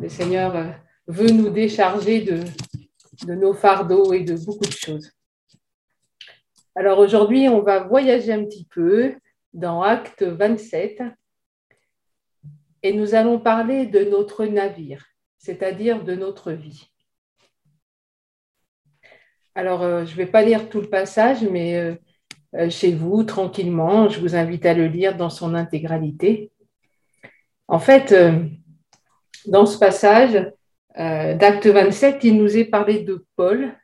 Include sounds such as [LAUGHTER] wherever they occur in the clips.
le Seigneur euh, veut nous décharger de, nos fardeaux et de beaucoup de choses. Alors aujourd'hui, on va voyager un petit peu dans Acte 27 et nous allons parler de notre navire, c'est-à-dire de notre vie. Alors, euh, je ne vais pas lire tout le passage, mais euh, chez vous, tranquillement, je vous invite à le lire dans son intégralité. En fait, dans ce passage d'Acte 27, il nous est parlé de Paul,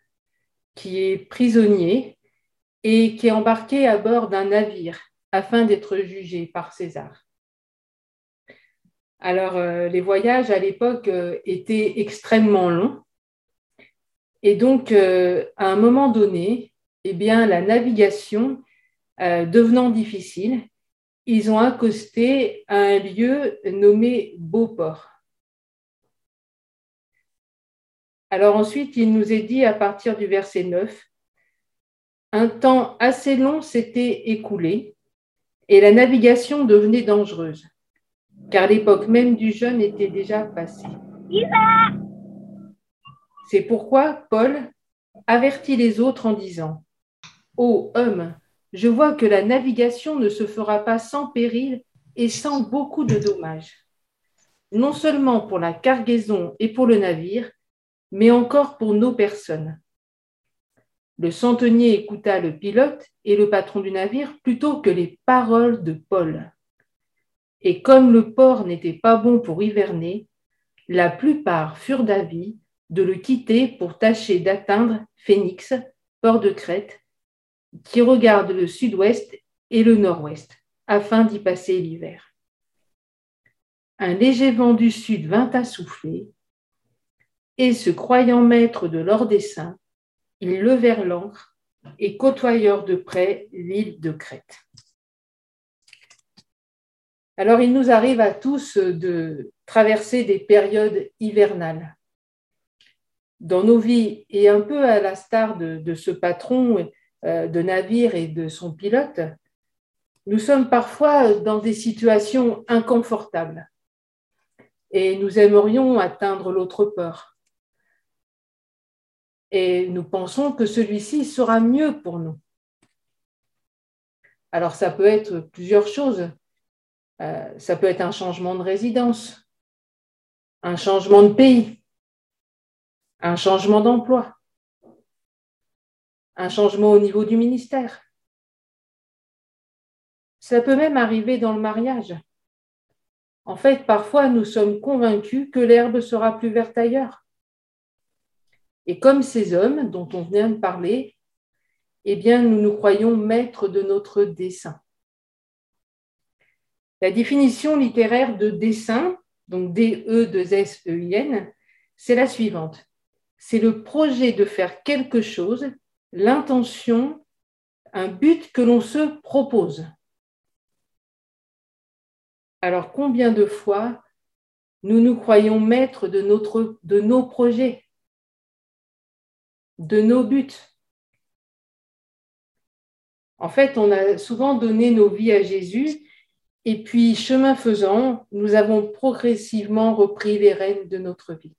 qui est prisonnier et qui est embarqué à bord d'un navire afin d'être jugé par César. Alors, les voyages à l'époque étaient extrêmement longs et donc, euh, à un moment donné, eh bien, la navigation euh, devenant difficile, ils ont accosté à un lieu nommé Beauport. Alors ensuite, il nous est dit à partir du verset 9, un temps assez long s'était écoulé et la navigation devenait dangereuse, car l'époque même du jeûne était déjà passée. C'est pourquoi Paul avertit les autres en disant Ô homme, je vois que la navigation ne se fera pas sans péril et sans beaucoup de dommages, non seulement pour la cargaison et pour le navire, mais encore pour nos personnes. Le centenier écouta le pilote et le patron du navire plutôt que les paroles de Paul. Et comme le port n'était pas bon pour hiverner, la plupart furent d'avis de le quitter pour tâcher d'atteindre Phénix, port de Crète, qui regarde le sud-ouest et le nord-ouest, afin d'y passer l'hiver. Un léger vent du sud vint à souffler, et se croyant maître de leur dessein, ils levèrent l'ancre et côtoyèrent de près l'île de Crète. Alors il nous arrive à tous de traverser des périodes hivernales dans nos vies, et un peu à la star de, ce patron euh, de navire et de son pilote, nous sommes parfois dans des situations inconfortables et nous aimerions atteindre l'autre port. Et nous pensons que celui-ci sera mieux pour nous. Alors ça peut être plusieurs choses. Euh, ça peut être un changement de résidence, un changement de pays, un changement d'emploi, un changement au niveau du ministère. Ça peut même arriver dans le mariage. En fait, parfois, nous sommes convaincus que l'herbe sera plus verte ailleurs. Et comme ces hommes dont on vient de parler, eh bien, nous nous croyons maîtres de notre dessein. La définition littéraire de dessein, donc D-E-2-S-E-I-N, c'est la suivante c'est le projet de faire quelque chose, l'intention, un but que l'on se propose. Alors combien de fois nous nous croyons maîtres de nos projets, de nos buts En fait, on a souvent donné nos vies à Jésus et puis, chemin faisant, nous avons progressivement repris les rênes de notre vie.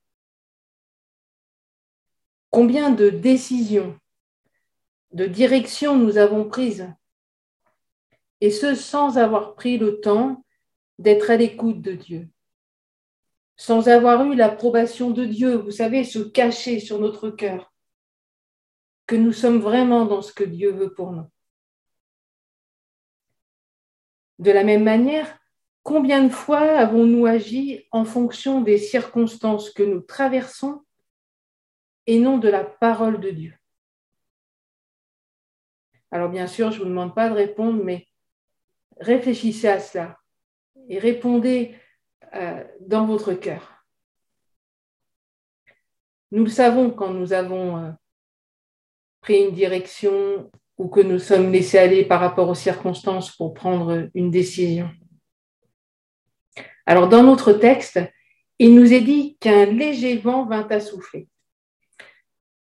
Combien de décisions, de directions nous avons prises Et ce, sans avoir pris le temps d'être à l'écoute de Dieu. Sans avoir eu l'approbation de Dieu, vous savez, se cacher sur notre cœur, que nous sommes vraiment dans ce que Dieu veut pour nous. De la même manière, combien de fois avons-nous agi en fonction des circonstances que nous traversons et non de la parole de Dieu? Alors bien sûr, je ne vous demande pas de répondre, mais réfléchissez à cela et répondez euh, dans votre cœur. Nous le savons quand nous avons euh, pris une direction ou que nous sommes laissés aller par rapport aux circonstances pour prendre une décision. Alors dans notre texte, il nous est dit qu'un léger vent vint à souffler.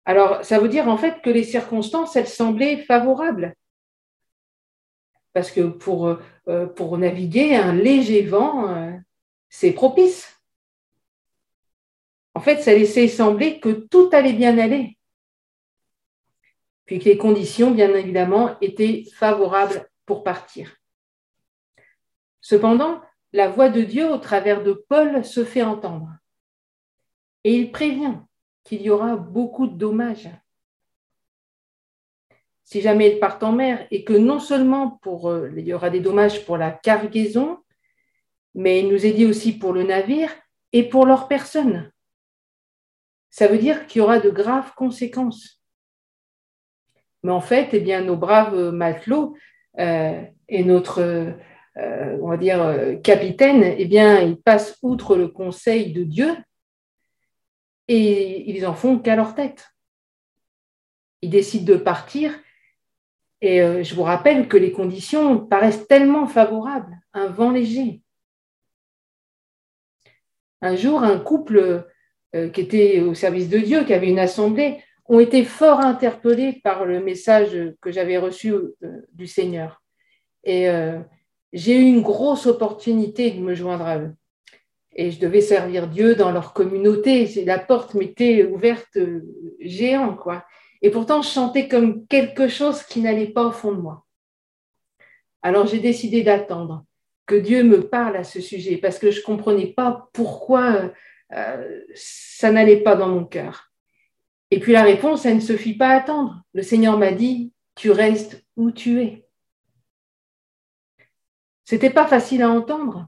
Alors, ça veut dire en fait que les circonstances, elles semblaient favorables. Parce que pour, euh, pour naviguer, un léger vent, euh, c'est propice. En fait, ça laissait sembler que tout allait bien aller, puis que les conditions, bien évidemment, étaient favorables pour partir. Cependant, la voix de Dieu au travers de Paul se fait entendre. Et il prévient qu'il y aura beaucoup de dommages. Si jamais ils partent en mer, et que non seulement euh, il y aura des dommages pour la cargaison, mais il nous est dit aussi pour le navire et pour leur personne. Ça veut dire qu'il y aura de graves conséquences. Mais en fait, eh bien, nos braves matelots euh, et notre euh, on va dire, euh, capitaine, eh bien, ils passent outre le conseil de Dieu et ils en font qu'à leur tête. Ils décident de partir et euh, je vous rappelle que les conditions paraissent tellement favorables, un vent léger. Un jour, un couple qui était au service de Dieu, qui avait une assemblée, ont été fort interpellés par le message que j'avais reçu du Seigneur. Et j'ai eu une grosse opportunité de me joindre à eux. Et je devais servir Dieu dans leur communauté. La porte m'était ouverte euh, géant, quoi. Et pourtant, je sentais comme quelque chose qui n'allait pas au fond de moi. Alors, j'ai décidé d'attendre que Dieu me parle à ce sujet parce que je ne comprenais pas pourquoi euh, ça n'allait pas dans mon cœur. Et puis la réponse, elle ne se fit pas attendre. Le Seigneur m'a dit, tu restes où tu es. C'était pas facile à entendre.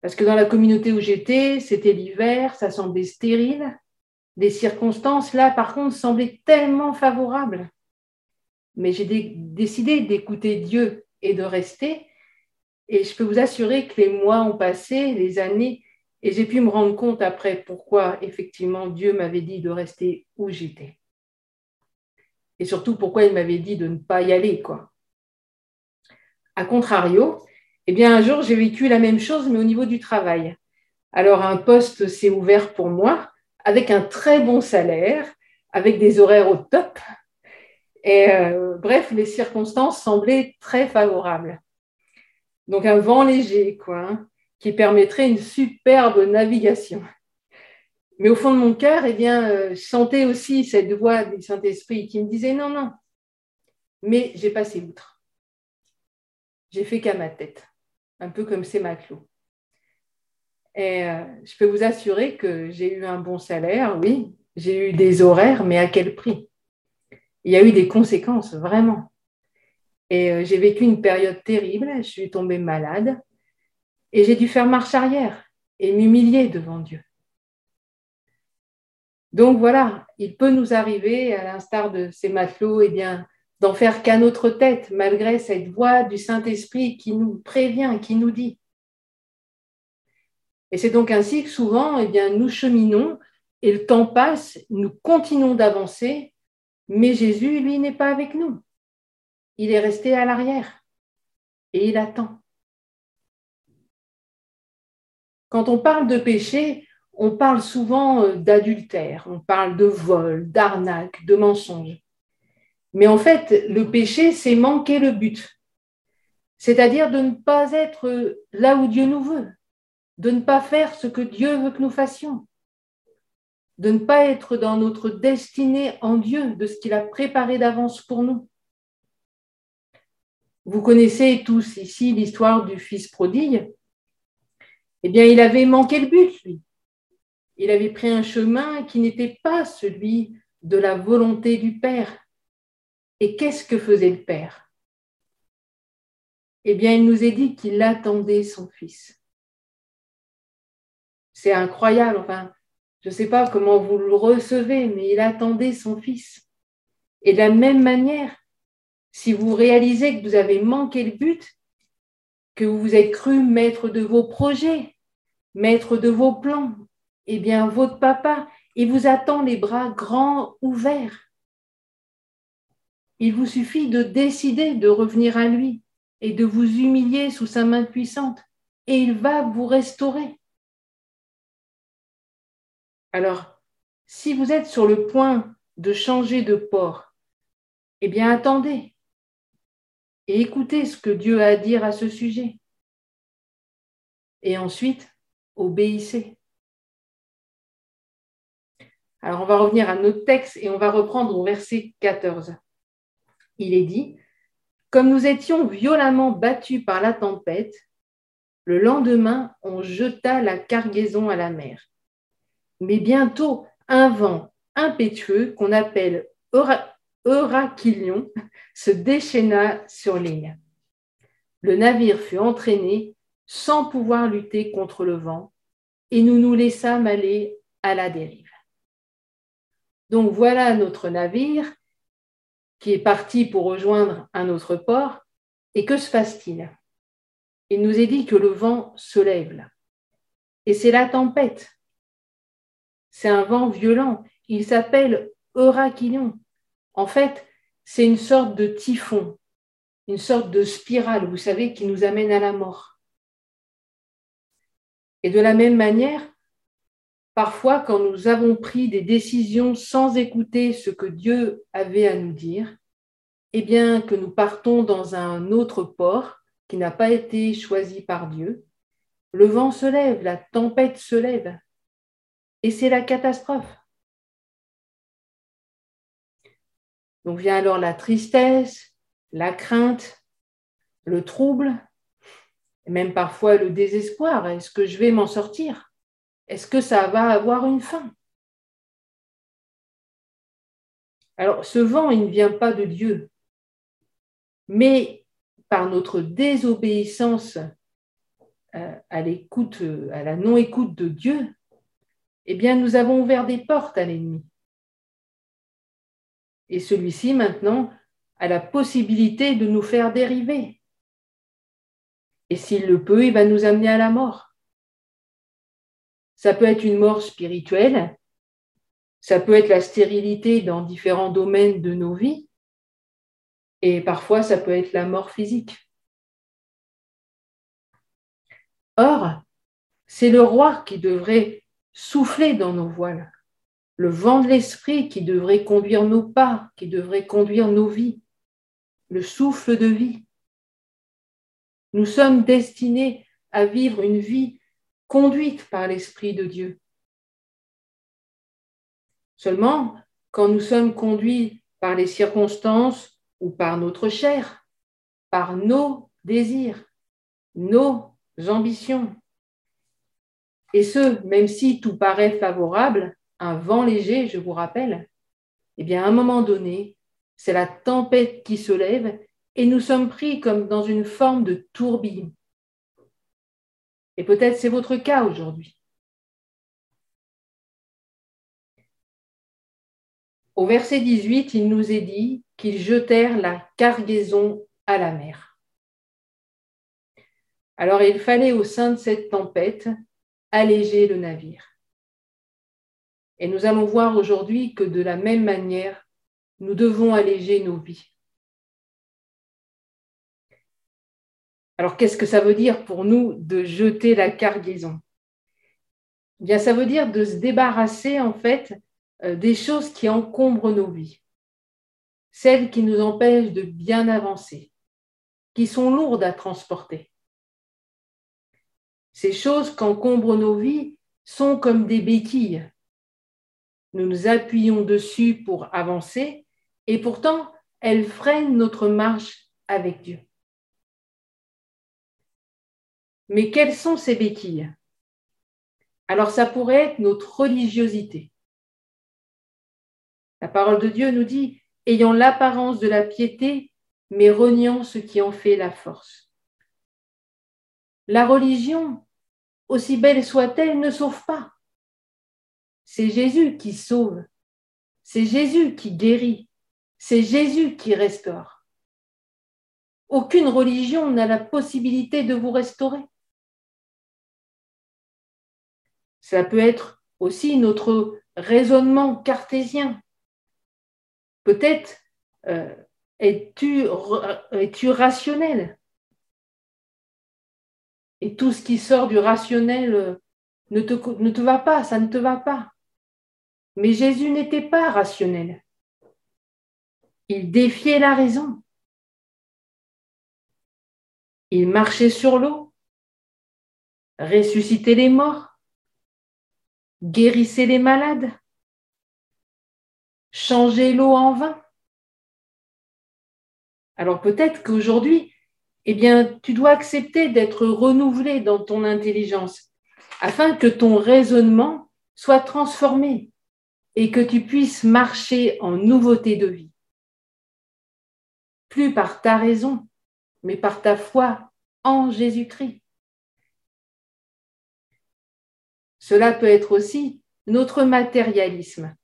Parce que dans la communauté où j'étais, c'était l'hiver, ça semblait stérile. Les circonstances, là, par contre, semblaient tellement favorables. Mais j'ai décidé d'écouter Dieu et de rester. Et je peux vous assurer que les mois ont passé, les années, et j'ai pu me rendre compte après pourquoi, effectivement, Dieu m'avait dit de rester où j'étais. Et surtout pourquoi il m'avait dit de ne pas y aller, quoi. A contrario, eh bien, un jour, j'ai vécu la même chose, mais au niveau du travail. Alors, un poste s'est ouvert pour moi avec un très bon salaire, avec des horaires au top. Et euh, bref, les circonstances semblaient très favorables. Donc, un vent léger, quoi, hein, qui permettrait une superbe navigation. Mais au fond de mon cœur, eh bien, euh, je sentais aussi cette voix du Saint-Esprit qui me disait non, non, mais j'ai passé outre j'ai fait qu'à ma tête, un peu comme ces matelots. Et euh, je peux vous assurer que j'ai eu un bon salaire, oui, j'ai eu des horaires, mais à quel prix? Il y a eu des conséquences, vraiment. Et euh, j'ai vécu une période terrible, je suis tombée malade, et j'ai dû faire marche arrière et m'humilier devant Dieu. Donc voilà, il peut nous arriver, à l'instar de ces matelots, eh bien, d'en faire qu'à notre tête, malgré cette voix du Saint-Esprit qui nous prévient, qui nous dit. Et c'est donc ainsi que souvent, eh bien, nous cheminons et le temps passe, nous continuons d'avancer, mais Jésus, lui, n'est pas avec nous. Il est resté à l'arrière et il attend. Quand on parle de péché, on parle souvent euh, d'adultère, on parle de vol, d'arnaque, de mensonge. Mais en fait, le péché, c'est manquer le but. C'est-à-dire de ne pas être là où Dieu nous veut, de ne pas faire ce que Dieu veut que nous fassions, de ne pas être dans notre destinée en Dieu, de ce qu'il a préparé d'avance pour nous. Vous connaissez tous ici l'histoire du fils prodigue. Eh bien, il avait manqué le but, lui. Il avait pris un chemin qui n'était pas celui de la volonté du Père. Et qu'est-ce que faisait le Père? Eh bien, il nous est dit qu'il attendait son Fils. C'est incroyable, enfin, je ne sais pas comment vous le recevez, mais il attendait son Fils. Et de la même manière, si vous réalisez que vous avez manqué le but, que vous vous êtes cru maître de vos projets, maître de vos plans, eh bien, votre papa, il vous attend les bras grands ouverts. Il vous suffit de décider de revenir à lui et de vous humilier sous sa main puissante, et il va vous restaurer. Alors, si vous êtes sur le point de changer de port, eh bien attendez et écoutez ce que Dieu a à dire à ce sujet. Et ensuite, obéissez. Alors on va revenir à notre texte et on va reprendre au verset 14. Il est dit, Comme nous étions violemment battus par la tempête, le lendemain on jeta la cargaison à la mer. Mais bientôt un vent impétueux qu'on appelle Eurachilion se déchaîna sur l'île. Le navire fut entraîné sans pouvoir lutter contre le vent et nous nous laissâmes aller à la dérive. Donc voilà notre navire qui est parti pour rejoindre un autre port. Et que se passe-t-il? Il nous est dit que le vent se lève là. Et c'est la tempête. C'est un vent violent. Il s'appelle Eurachilion. En fait, c'est une sorte de typhon, une sorte de spirale, vous savez, qui nous amène à la mort. Et de la même manière, parfois, quand nous avons pris des décisions sans écouter ce que Dieu avait à nous dire, eh bien, que nous partons dans un autre port qui n'a pas été choisi par Dieu, le vent se lève, la tempête se lève, et c'est la catastrophe. Donc vient alors la tristesse, la crainte, le trouble, et même parfois le désespoir. Est-ce que je vais m'en sortir? Est-ce que ça va avoir une fin? Alors ce vent, il ne vient pas de Dieu, mais par notre désobéissance euh, à l'écoute, à la non-écoute de Dieu, eh bien nous avons ouvert des portes à l'ennemi. Et celui-ci, maintenant, a la possibilité de nous faire dériver. Et s'il le peut, il va nous amener à la mort. Ça peut être une mort spirituelle, ça peut être la stérilité dans différents domaines de nos vies, et parfois ça peut être la mort physique. Or, c'est le roi qui devrait souffler dans nos voiles le vent de l'esprit qui devrait conduire nos pas, qui devrait conduire nos vies, le souffle de vie. Nous sommes destinés à vivre une vie conduite par l'Esprit de Dieu. Seulement, quand nous sommes conduits par les circonstances ou par notre chair, par nos désirs, nos ambitions, et ce, même si tout paraît favorable, un vent léger, je vous rappelle, eh bien, à un moment donné, c'est la tempête qui se lève et nous sommes pris comme dans une forme de tourbillon. Et peut-être c'est votre cas aujourd'hui. Au verset 18, il nous est dit qu'ils jetèrent la cargaison à la mer. Alors il fallait au sein de cette tempête alléger le navire. Et nous allons voir aujourd'hui que de la même manière, nous devons alléger nos vies. Alors qu'est-ce que ça veut dire pour nous de jeter la cargaison? Eh Bien, ça veut dire de se débarrasser en fait euh, des choses qui encombrent nos vies, celles qui nous empêchent de bien avancer, qui sont lourdes à transporter. Ces choses qui encombrent nos vies sont comme des béquilles nous nous appuyons dessus pour avancer et pourtant elles freinent notre marche avec Dieu. Mais quelles sont ces béquilles? Alors ça pourrait être notre religiosité. La parole de Dieu nous dit, ayant l'apparence de la piété, mais reniant ce qui en fait la force. La religion, aussi belle soit-elle, ne sauve pas. C'est Jésus qui sauve. C'est Jésus qui guérit. C'est Jésus qui restaure. Aucune religion n'a la possibilité de vous restaurer. Ça peut être aussi notre raisonnement cartésien. Peut-être euh, es-tu es rationnel? Et tout ce qui sort du rationnel euh, ne te va pas, ça ne te va pas. Mais Jésus n'était pas rationnel. Il défiait la raison. Il marchait sur l'eau, ressuscitait les morts, guérissait les malades, changer l'eau en vin. Alors peut-être qu'aujourd'hui, eh bien, tu dois accepter d'être renouvelé dans ton intelligence afin que ton raisonnement soit transformé et que tu puisses marcher en nouveauté de vie. Plus par ta raison, mais par ta foi en Jésus-Christ. Cela peut être aussi notre matérialisme.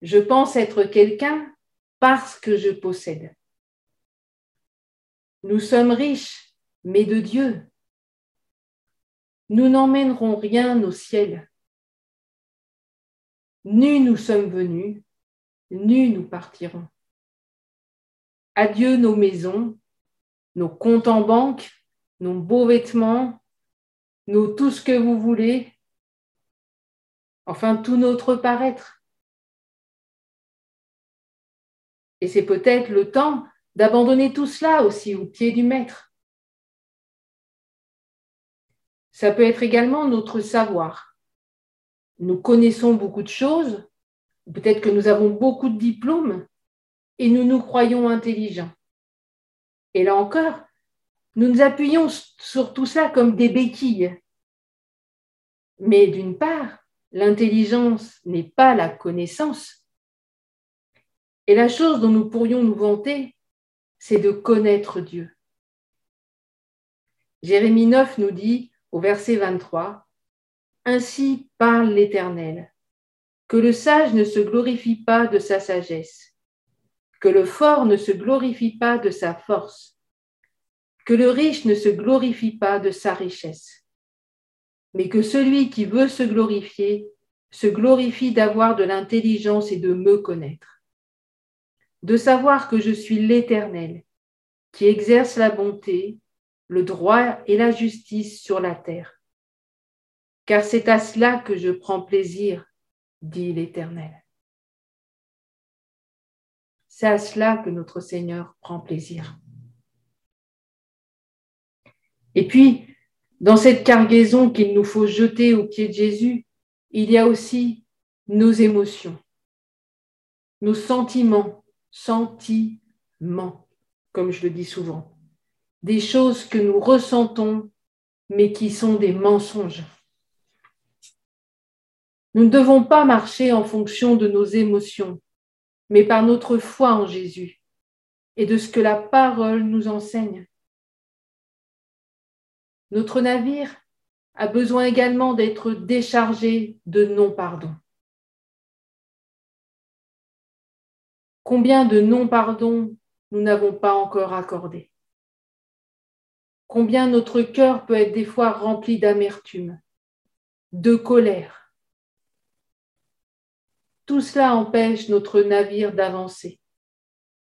Je pense être quelqu'un parce que je possède. Nous sommes riches, mais de Dieu. Nous n'emmènerons rien au ciel. Nus nous sommes venus, nus nous partirons. Adieu nos maisons, nos comptes en banque, nos beaux vêtements, nos tout ce que vous voulez, enfin tout notre paraître. Et c'est peut-être le temps d'abandonner tout cela aussi au pied du maître. Ça peut être également notre savoir. Nous connaissons beaucoup de choses, peut-être que nous avons beaucoup de diplômes et nous nous croyons intelligents. Et là encore, nous nous appuyons sur tout ça comme des béquilles. Mais d'une part, l'intelligence n'est pas la connaissance. Et la chose dont nous pourrions nous vanter, c'est de connaître Dieu. Jérémie 9 nous dit au verset 23, Ainsi parle l'Éternel, que le sage ne se glorifie pas de sa sagesse, que le fort ne se glorifie pas de sa force, que le riche ne se glorifie pas de sa richesse, mais que celui qui veut se glorifier se glorifie d'avoir de l'intelligence et de me connaître. De savoir que je suis l'Éternel, qui exerce la bonté, le droit et la justice sur la terre. Car c'est à cela que je prends plaisir, dit l'Éternel. C'est à cela que notre Seigneur prend plaisir. Et puis, dans cette cargaison qu'il nous faut jeter au pied de Jésus, il y a aussi nos émotions, nos sentiments, sentiments, comme je le dis souvent. Des choses que nous ressentons, mais qui sont des mensonges. Nous ne devons pas marcher en fonction de nos émotions, mais par notre foi en Jésus et de ce que la parole nous enseigne. Notre navire a besoin également d'être déchargé de non-pardon. Combien de non-pardons nous n'avons pas encore accordé Combien notre cœur peut être des fois rempli d'amertume, de colère. Tout cela empêche notre navire d'avancer.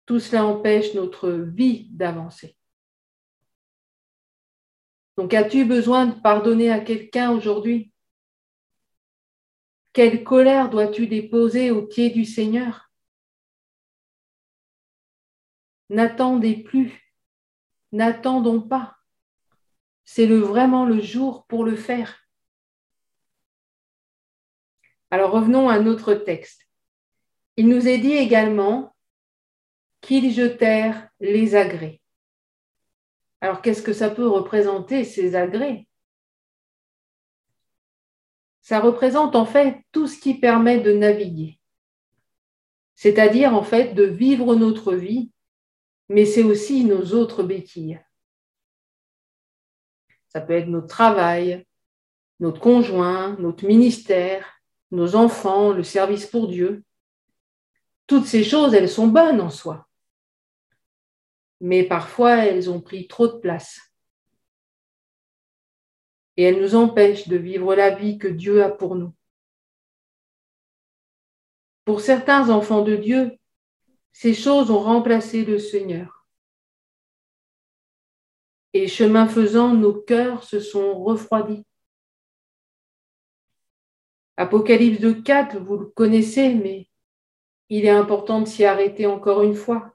Tout cela empêche notre vie d'avancer. Donc as-tu besoin de pardonner à quelqu'un aujourd'hui? Quelle colère dois-tu déposer au pied du Seigneur? N'attendez plus, n'attendons pas. C'est vraiment le jour pour le faire. Alors revenons à notre texte. Il nous est dit également qu'ils jetèrent les agrès. Alors qu'est-ce que ça peut représenter, ces agrès? Ça représente en fait tout ce qui permet de naviguer, c'est-à-dire en fait de vivre notre vie mais c'est aussi nos autres béquilles. Ça peut être notre travail, notre conjoint, notre ministère, nos enfants, le service pour Dieu. Toutes ces choses, elles sont bonnes en soi. Mais parfois, elles ont pris trop de place. Et elles nous empêchent de vivre la vie que Dieu a pour nous. Pour certains enfants de Dieu, ces choses ont remplacé le Seigneur. Et chemin faisant, nos cœurs se sont refroidis. Apocalypse de 4, vous le connaissez, mais il est important de s'y arrêter encore une fois.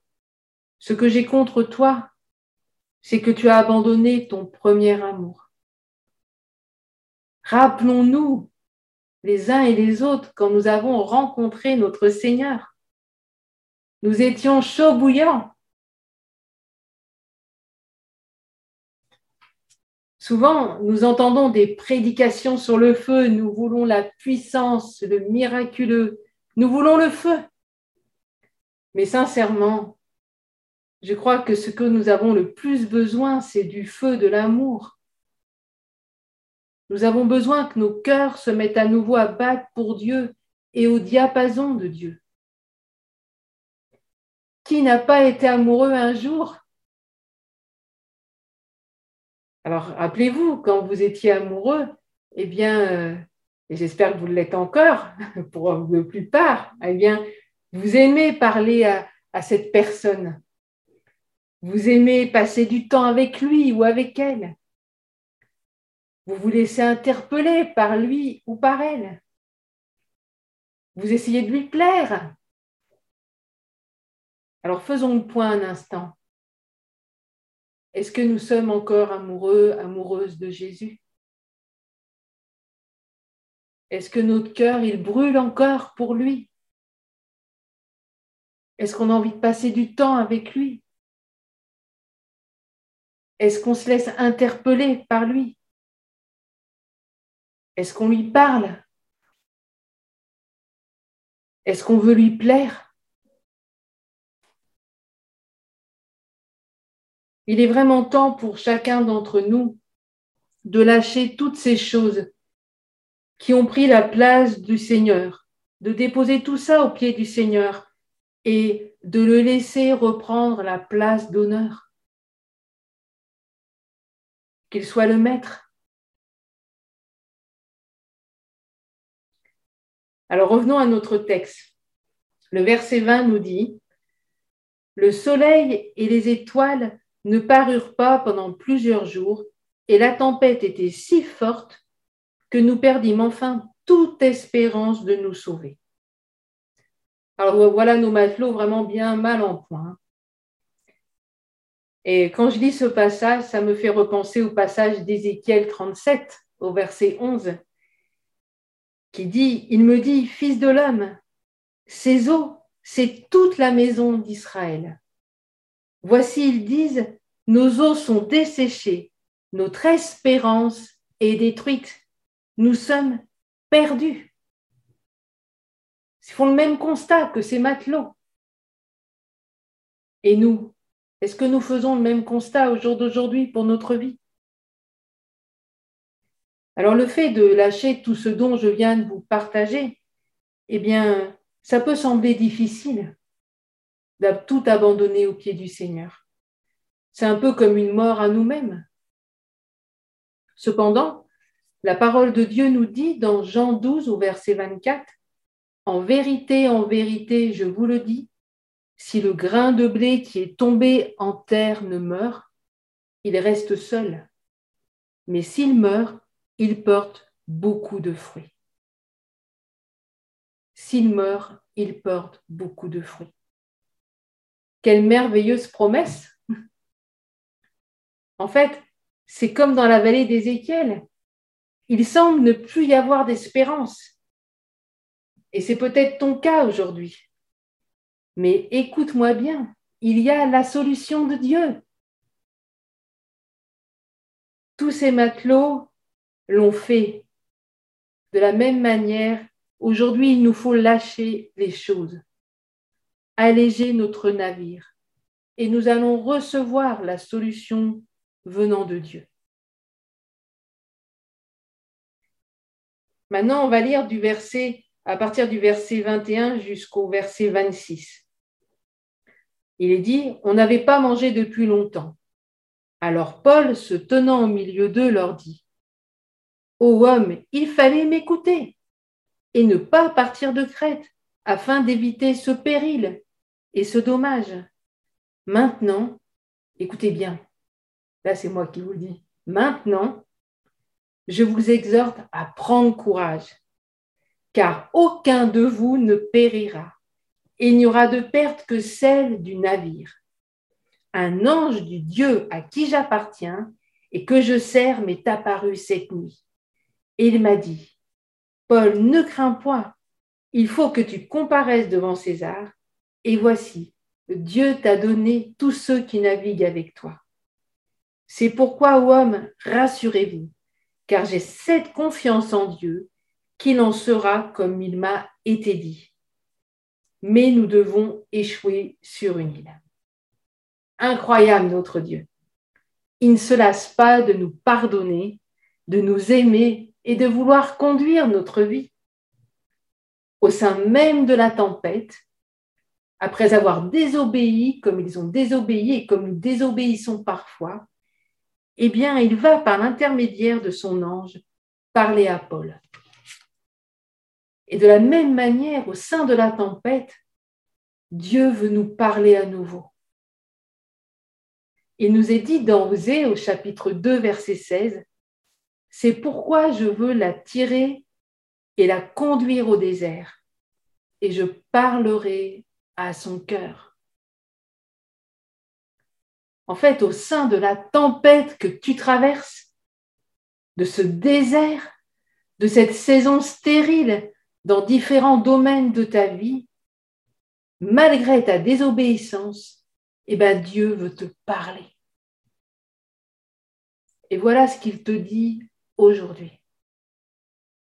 Ce que j'ai contre toi, c'est que tu as abandonné ton premier amour. Rappelons-nous les uns et les autres quand nous avons rencontré notre Seigneur. Nous étions chauds bouillants. Souvent, nous entendons des prédications sur le feu, nous voulons la puissance, le miraculeux, nous voulons le feu. Mais sincèrement, je crois que ce que nous avons le plus besoin, c'est du feu de l'amour. Nous avons besoin que nos cœurs se mettent à nouveau à battre pour Dieu et au diapason de Dieu. Qui n'a pas été amoureux un jour? Alors, rappelez-vous, quand vous étiez amoureux, eh bien, euh, et j'espère que vous l'êtes encore [LAUGHS] pour la plupart, eh bien, vous aimez parler à, à cette personne. Vous aimez passer du temps avec lui ou avec elle. Vous vous laissez interpeller par lui ou par elle. Vous essayez de lui plaire. Alors faisons le point un instant. Est-ce que nous sommes encore amoureux, amoureuses de Jésus? Est-ce que notre cœur, il brûle encore pour lui? Est-ce qu'on a envie de passer du temps avec lui? Est-ce qu'on se laisse interpeller par lui? Est-ce qu'on lui parle? Est-ce qu'on veut lui plaire? Il est vraiment temps pour chacun d'entre nous de lâcher toutes ces choses qui ont pris la place du Seigneur, de déposer tout ça au pied du Seigneur et de le laisser reprendre la place d'honneur. Qu'il soit le maître. Alors revenons à notre texte. Le verset 20 nous dit, Le soleil et les étoiles ne parurent pas pendant plusieurs jours, et la tempête était si forte que nous perdîmes enfin toute espérance de nous sauver. Alors voilà nos matelots vraiment bien mal en point. Et quand je lis ce passage, ça me fait repenser au passage d'Ézéchiel 37, au verset 11, qui dit, Il me dit, Fils de l'homme, ces eaux, c'est toute la maison d'Israël. Voici, ils disent, nos eaux sont desséchées, notre espérance est détruite, nous sommes perdus. Ils font le même constat que ces matelots. Et nous, est-ce que nous faisons le même constat au jour d'aujourd'hui pour notre vie? Alors le fait de lâcher tout ce dont je viens de vous partager, eh bien, ça peut sembler difficile tout abandonner au pied du Seigneur. C'est un peu comme une mort à nous-mêmes. Cependant, la parole de Dieu nous dit dans Jean 12 au verset 24, En vérité, en vérité, je vous le dis, si le grain de blé qui est tombé en terre ne meurt, il reste seul. Mais s'il meurt, il porte beaucoup de fruits. S'il meurt, il porte beaucoup de fruits. Quelle merveilleuse promesse. En fait, c'est comme dans la vallée d'Ézéchiel. Il semble ne plus y avoir d'espérance. Et c'est peut-être ton cas aujourd'hui. Mais écoute-moi bien, il y a la solution de Dieu. Tous ces matelots l'ont fait. De la même manière, aujourd'hui, il nous faut lâcher les choses alléger notre navire et nous allons recevoir la solution venant de Dieu. Maintenant, on va lire du verset à partir du verset 21 jusqu'au verset 26. Il est dit, on n'avait pas mangé depuis longtemps. Alors Paul, se tenant au milieu d'eux, leur dit, Ô homme, il fallait m'écouter et ne pas partir de Crète afin d'éviter ce péril et ce dommage. Maintenant, écoutez bien, là c'est moi qui vous le dis, maintenant, je vous exhorte à prendre courage, car aucun de vous ne périra. Il n'y aura de perte que celle du navire. Un ange du Dieu à qui j'appartiens et que je sers m'est apparu cette nuit. Et il m'a dit, Paul, ne crains point, il faut que tu comparaisses devant César, et voici, Dieu t'a donné tous ceux qui naviguent avec toi. C'est pourquoi, homme, rassurez-vous, car j'ai cette confiance en Dieu qu'il en sera comme il m'a été dit. Mais nous devons échouer sur une île. Incroyable notre Dieu. Il ne se lasse pas de nous pardonner, de nous aimer et de vouloir conduire notre vie. Au sein même de la tempête, après avoir désobéi comme ils ont désobéi et comme nous désobéissons parfois, eh bien, il va par l'intermédiaire de son ange parler à Paul. Et de la même manière, au sein de la tempête, Dieu veut nous parler à nouveau. Il nous est dit dans Osée au chapitre 2, verset 16, C'est pourquoi je veux la tirer et la conduire au désert, et je parlerai à son cœur. En fait, au sein de la tempête que tu traverses, de ce désert, de cette saison stérile dans différents domaines de ta vie, malgré ta désobéissance, eh ben Dieu veut te parler. Et voilà ce qu'il te dit aujourd'hui.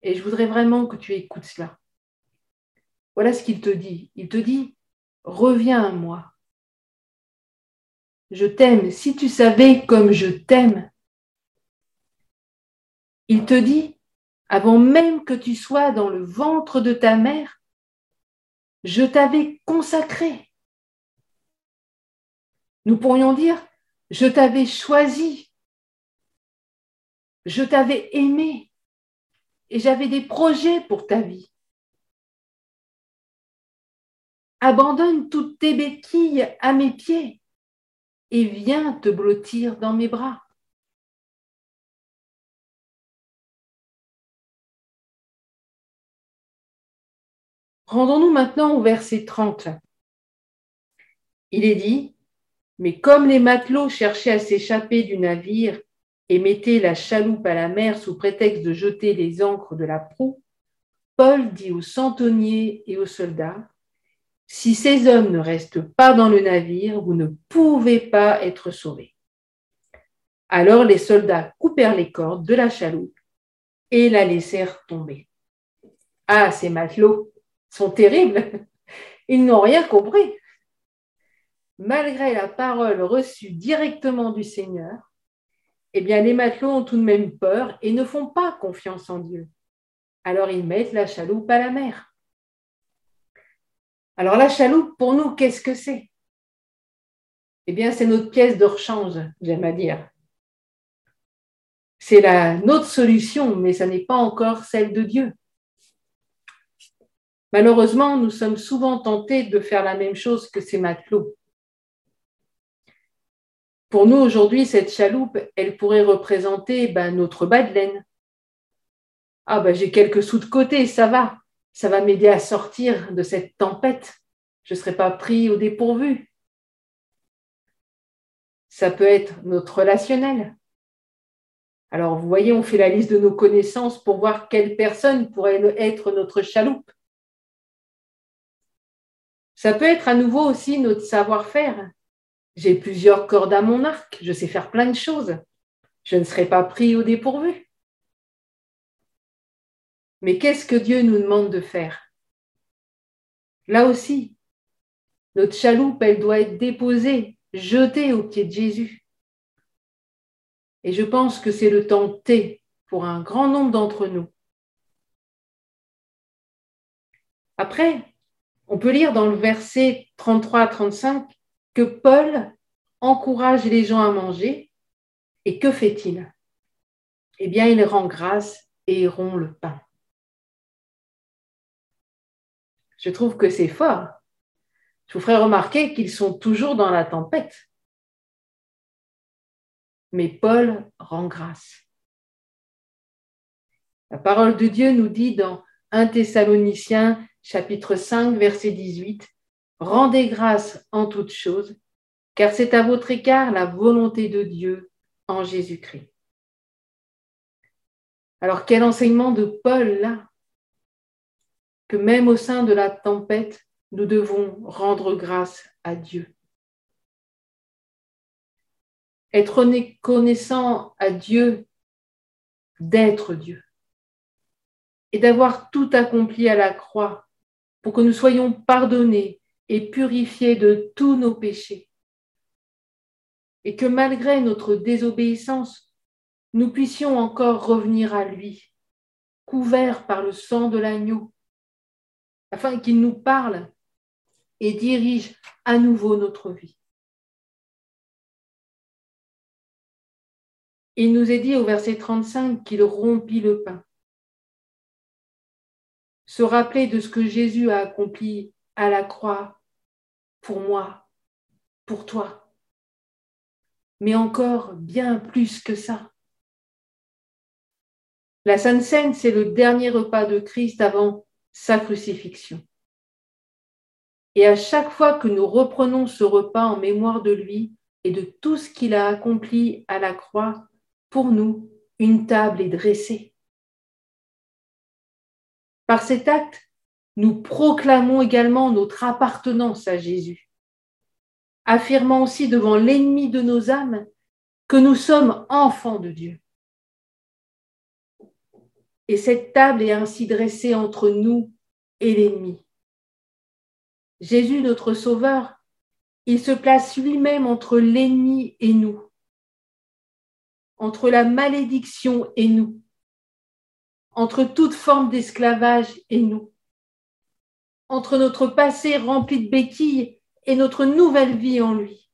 Et je voudrais vraiment que tu écoutes cela. Voilà ce qu'il te dit. Il te dit, reviens à moi. Je t'aime. Si tu savais comme je t'aime, il te dit, avant même que tu sois dans le ventre de ta mère, je t'avais consacré. Nous pourrions dire, je t'avais choisi, je t'avais aimé et j'avais des projets pour ta vie. Abandonne toutes tes béquilles à mes pieds et viens te blottir dans mes bras. Rendons-nous maintenant au verset 30. Il est dit, mais comme les matelots cherchaient à s'échapper du navire et mettaient la chaloupe à la mer sous prétexte de jeter les ancres de la proue, Paul dit aux centonniers et aux soldats, Si ces hommes ne restent pas dans le navire, vous ne pouvez pas être sauvés. Alors les soldats coupèrent les cordes de la chaloupe et la laissèrent tomber. Ah, ces matelots sont terribles. Ils n'ont rien compris. Malgré la parole reçue directement du Seigneur, eh bien, les matelots ont tout de même peur et ne font pas confiance en Dieu. Alors, ils mettent la chaloupe à la mer. Alors, la chaloupe, pour nous, qu'est-ce que c'est? Eh bien, c'est notre pièce de rechange, j'aime à dire. C'est la, notre solution, mais ça n'est pas encore celle de Dieu. Malheureusement, nous sommes souvent tentés de faire la même chose que ces matelots. Pour nous, aujourd'hui, cette chaloupe, elle pourrait représenter ben, notre bas. Ah, ben, j'ai quelques sous de côté, ça va. Ça va m'aider à sortir de cette tempête. Je ne serai pas pris au dépourvu. Ça peut être notre relationnel. Alors, vous voyez, on fait la liste de nos connaissances pour voir quelle personne pourrait être notre chaloupe. Ça peut être à nouveau aussi notre savoir-faire. J'ai plusieurs cordes à mon arc, je sais faire plein de choses. Je ne serai pas pris au dépourvu. Mais qu'est-ce que Dieu nous demande de faire? Là aussi, notre chaloupe, elle doit être déposée, jetée aux pieds de Jésus. Et je pense que c'est le temps T pour un grand nombre d'entre nous. Après, on peut lire dans le verset 33 à 35 que Paul encourage les gens à manger. Et que fait-il? Eh bien, il rend grâce et rompt le pain. Je trouve que c'est fort. Je vous ferai remarquer qu'ils sont toujours dans la tempête. Mais Paul rend grâce. La parole de Dieu nous dit dans 1 Thessaloniciens chapitre 5, verset 18. Rendez grâce en toutes choses, car c'est à votre égard la volonté de Dieu en Jésus-Christ. Alors quel enseignement de Paul là? Que même au sein de la tempête, nous devons rendre grâce à Dieu. Être reconnaissant à Dieu d'être Dieu et d'avoir tout accompli à la croix pour que nous soyons pardonnés et purifiés de tous nos péchés. Et que malgré notre désobéissance, nous puissions encore revenir à lui, couverts par le sang de l'agneau, afin qu'il nous parle et dirige à nouveau notre vie. Il nous est dit au verset 35 qu'il rompit le pain. Se rappeler de ce que Jésus a accompli à la croix pour moi, pour toi. Mais encore bien plus que ça. La Sainte Seine, c'est le dernier repas de Christ avant sa crucifixion. Et à chaque fois que nous reprenons ce repas en mémoire de lui et de tout ce qu'il a accompli à la croix, pour nous, une table est dressée. Par cet acte, nous proclamons également notre appartenance à Jésus, affirmant aussi devant l'ennemi de nos âmes que nous sommes enfants de Dieu. Et cette table est ainsi dressée entre nous et l'ennemi. Jésus, notre Sauveur, il se place lui-même entre l'ennemi et nous, entre la malédiction et nous, entre toute forme d'esclavage et nous, entre notre passé rempli de béquilles et notre nouvelle vie en lui,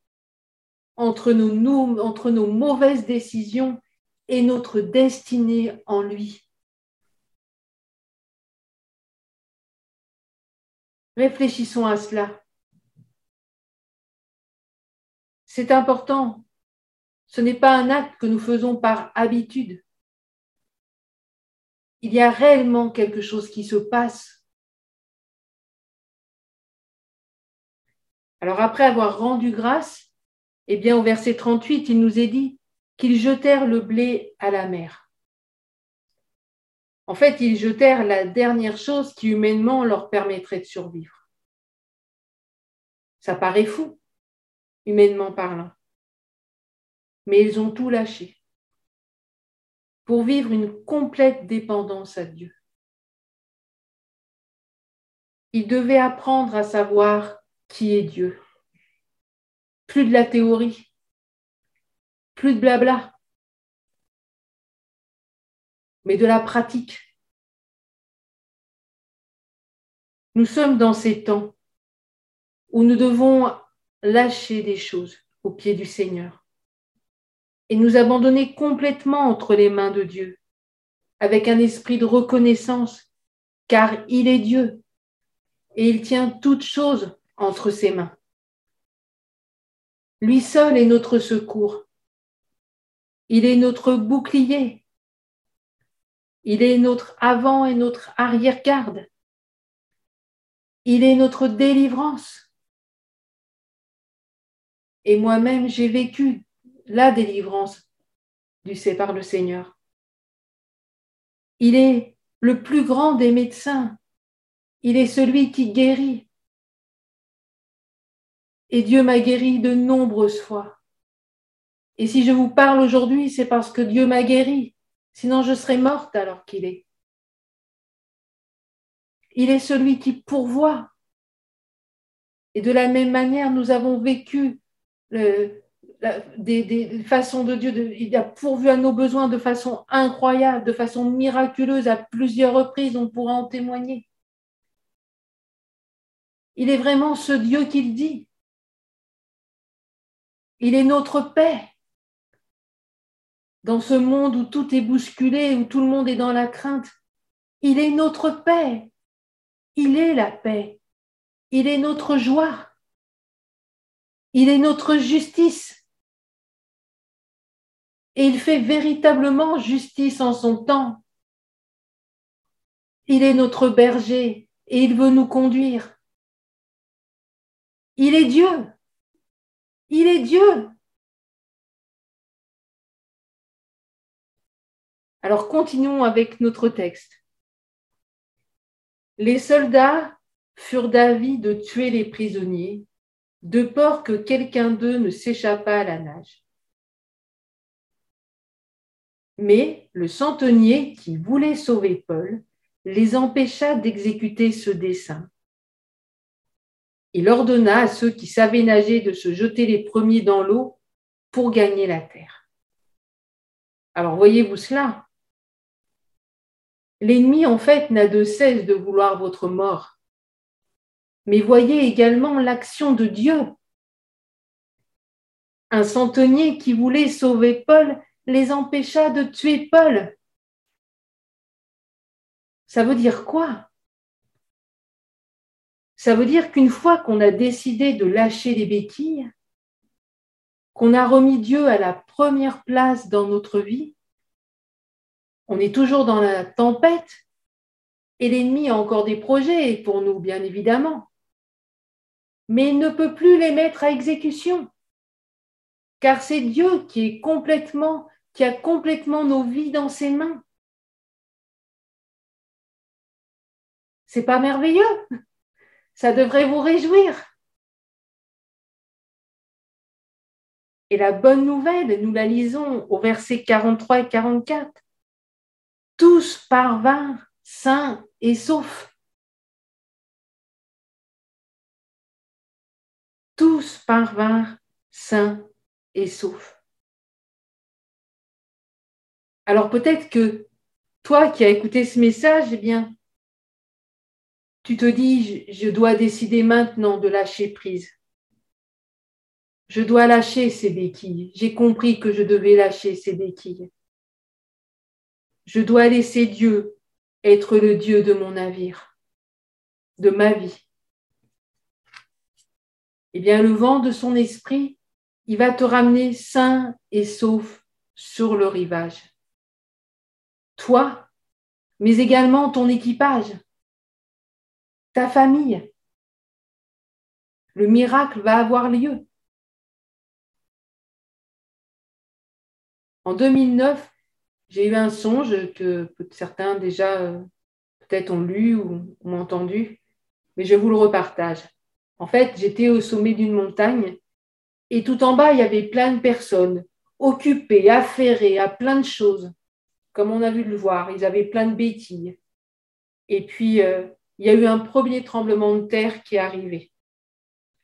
entre nos, mauvaises décisions et notre destinée en lui. Réfléchissons à cela. C'est important. Ce n'est pas un acte que nous faisons par habitude. Il y a réellement quelque chose qui se passe. Alors après avoir rendu grâce, eh bien au verset 38, il nous est dit qu'ils jetèrent le blé à la mer. En fait, ils jetèrent la dernière chose qui humainement leur permettrait de survivre. Ça paraît fou, humainement parlant. Mais ils ont tout lâché pour vivre une complète dépendance à Dieu. Ils devaient apprendre à savoir qui est Dieu. Plus de la théorie, plus de blabla, mais de la pratique. Nous sommes dans ces temps où nous devons lâcher des choses au pied du Seigneur et nous abandonner complètement entre les mains de Dieu, avec un esprit de reconnaissance, car il est Dieu et il tient toutes choses entre ses mains. Lui seul est notre secours. Il est notre bouclier il est notre avant et notre arrière-garde. Il est notre délivrance. Et moi-même, j'ai vécu la délivrance du le Seigneur. Il est le plus grand des médecins. Il est celui qui guérit. Et Dieu m'a guéri de nombreuses fois. Et si je vous parle aujourd'hui, c'est parce que Dieu m'a guéri. Sinon, je serais morte alors qu'il est. Il est celui qui pourvoit. Et de la même manière, nous avons vécu des, façons de Dieu. il a pourvu à nos besoins de façon incroyable, de façon miraculeuse, à plusieurs reprises, on pourra en témoigner. Il est vraiment ce Dieu qu'il dit. Il est notre paix dans ce monde où tout est bousculé, où tout le monde est dans la crainte, il est notre paix. Il est la paix. Il est notre joie. Il est notre justice. Et il fait véritablement justice en son temps. Il est notre berger et il veut nous conduire. Il est Dieu. Il est Dieu. Alors continuons avec notre texte. Les soldats furent d'avis de tuer les prisonniers, de peur que quelqu'un d'eux ne s'échappât à la nage. Mais le centenier qui voulait sauver Paul les empêcha d'exécuter ce dessein. Il ordonna à ceux qui savaient nager de se jeter les premiers dans l'eau pour gagner la terre. Alors voyez-vous cela? L'ennemi, en fait, n'a de cesse de vouloir votre mort. Mais voyez également l'action de Dieu. Un centenier qui voulait sauver Paul les empêcha de tuer Paul. Ça veut dire quoi? Ça veut dire qu'une fois qu'on a décidé de lâcher les béquilles, qu'on a remis Dieu à la première place dans notre vie, on est toujours dans la tempête et l'ennemi a encore des projets pour nous, bien évidemment. Mais il ne peut plus les mettre à exécution, car c'est Dieu qui qui a complètement nos vies dans ses mains. C'est pas merveilleux? Ça devrait vous réjouir. Et la bonne nouvelle, nous la lisons au verset 43 et 44. Tous parvinrent sains et saufs. Tous parvinrent sains et saufs. Alors peut-être que toi qui as écouté ce message, eh bien, tu te dis, je dois décider maintenant de lâcher prise. Je dois lâcher ces béquilles. J'ai compris que je devais lâcher ces béquilles. Je dois laisser Dieu être le Dieu de mon navire, de ma vie. Eh bien, le vent de son esprit, il va te ramener sain et sauf sur le rivage. Toi, mais également ton équipage ta famille. Le miracle va avoir lieu. En 2009, j'ai eu un songe que certains déjà euh, peut-être ont lu ou ont entendu, mais je vous le repartage. En fait, j'étais au sommet d'une montagne et tout en bas, il y avait plein de personnes occupées, affairées à plein de choses, comme on a vu le voir. Ils avaient plein de bêtises. Et puis, euh, il y a eu un premier tremblement de terre qui est arrivé.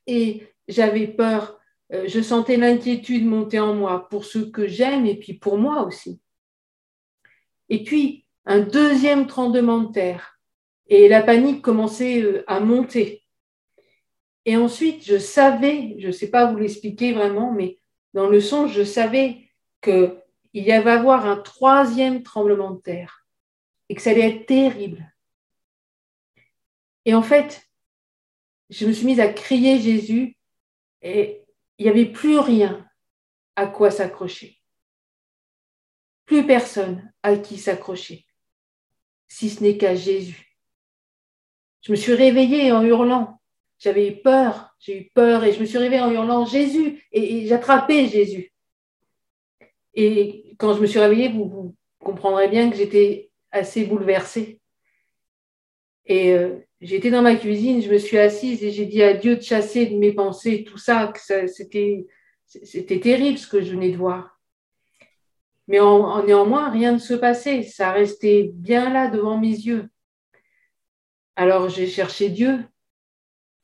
Et j'avais peur, euh, je sentais l'inquiétude monter en moi pour ceux que j'aime et puis pour moi aussi. Et puis, un deuxième tremblement de terre. Et la panique commençait euh, à monter. Et ensuite, je savais, je ne sais pas vous l'expliquer vraiment, mais dans le son, je savais qu'il y avait avoir un troisième tremblement de terre et que ça allait être terrible. Et en fait, je me suis mise à crier Jésus et il n'y avait plus rien à quoi s'accrocher. Plus personne à qui s'accrocher, si ce n'est qu'à Jésus. Je me suis réveillée en hurlant. J'avais eu peur, j'ai eu peur et je me suis réveillée en hurlant Jésus et, j'attrapais Jésus. Et quand je me suis réveillée, vous, comprendrez bien que j'étais assez bouleversée. Et euh, j'étais dans ma cuisine, je me suis assise et j'ai dit à Dieu de chasser de mes pensées tout ça, que c'était, c'était terrible ce que je venais de voir. Mais néanmoins, rien ne se passait, ça restait bien là devant mes yeux. Alors j'ai cherché Dieu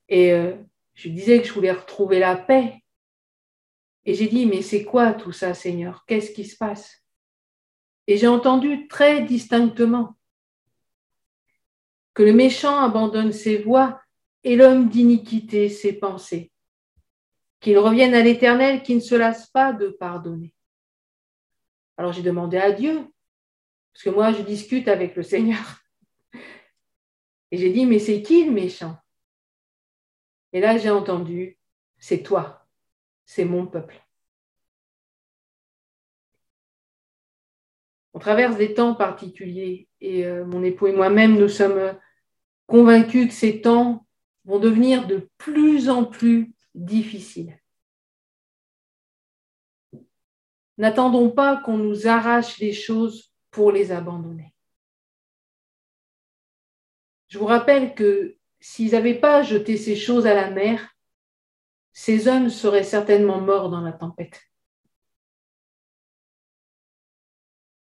et euh, je disais que je voulais retrouver la paix. Et j'ai dit, mais c'est quoi tout ça, Seigneur? Qu'est-ce qui se passe? Et j'ai entendu très distinctement, que le méchant abandonne ses voies et l'homme d'iniquité ses pensées, qu'il revienne à l'Éternel qui ne se lasse pas de pardonner. Alors j'ai demandé à Dieu, parce que moi je discute avec le Seigneur, et j'ai dit, mais c'est qui le méchant? Et là j'ai entendu, c'est toi, c'est mon peuple. On traverse des temps particuliers et euh, mon époux et moi-même, nous sommes convaincus que ces temps vont devenir de plus en plus difficiles. N'attendons pas qu'on nous arrache les choses pour les abandonner. Je vous rappelle que s'ils n'avaient pas jeté ces choses à la mer, ces hommes seraient certainement morts dans la tempête.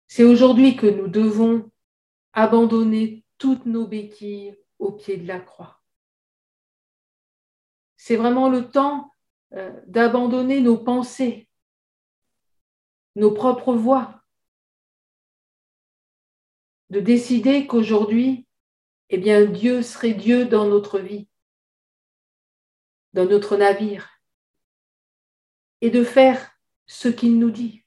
C'est aujourd'hui que nous devons abandonner toutes nos béquilles au pied de la croix. C'est vraiment le temps euh, d'abandonner nos pensées, nos propres voix, de décider qu'aujourd'hui, eh bien, Dieu serait Dieu dans notre vie, dans notre navire, et de faire ce qu'il nous dit.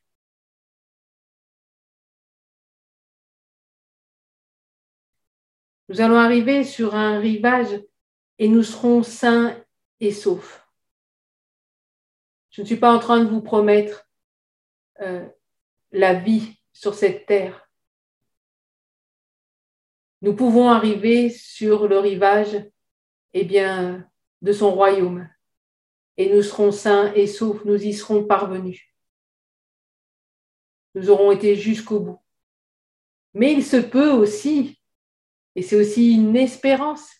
Nous allons arriver sur un rivage et nous serons sains et saufs. Je ne suis pas en train de vous promettre euh, la vie sur cette terre. Nous pouvons arriver sur le rivage eh bien, de son royaume et nous serons sains et saufs, nous y serons parvenus. Nous aurons été jusqu'au bout. Mais il se peut aussi et c'est aussi une espérance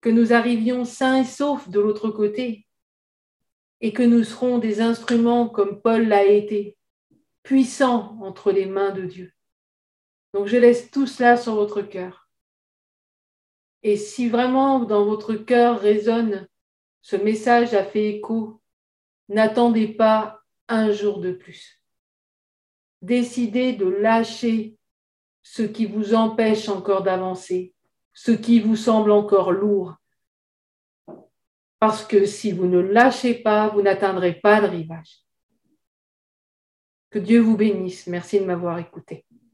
que nous arrivions sains et saufs de l'autre côté et que nous serons des instruments comme Paul l'a été, puissants entre les mains de Dieu. Donc je laisse tout cela sur votre cœur. Et si vraiment dans votre cœur résonne ce message a fait écho, n'attendez pas un jour de plus. Décidez de lâcher ce qui vous empêche encore d'avancer, ce qui vous semble encore lourd. Parce que si vous ne lâchez pas, vous n'atteindrez pas le rivage. Que Dieu vous bénisse. Merci de m'avoir écouté.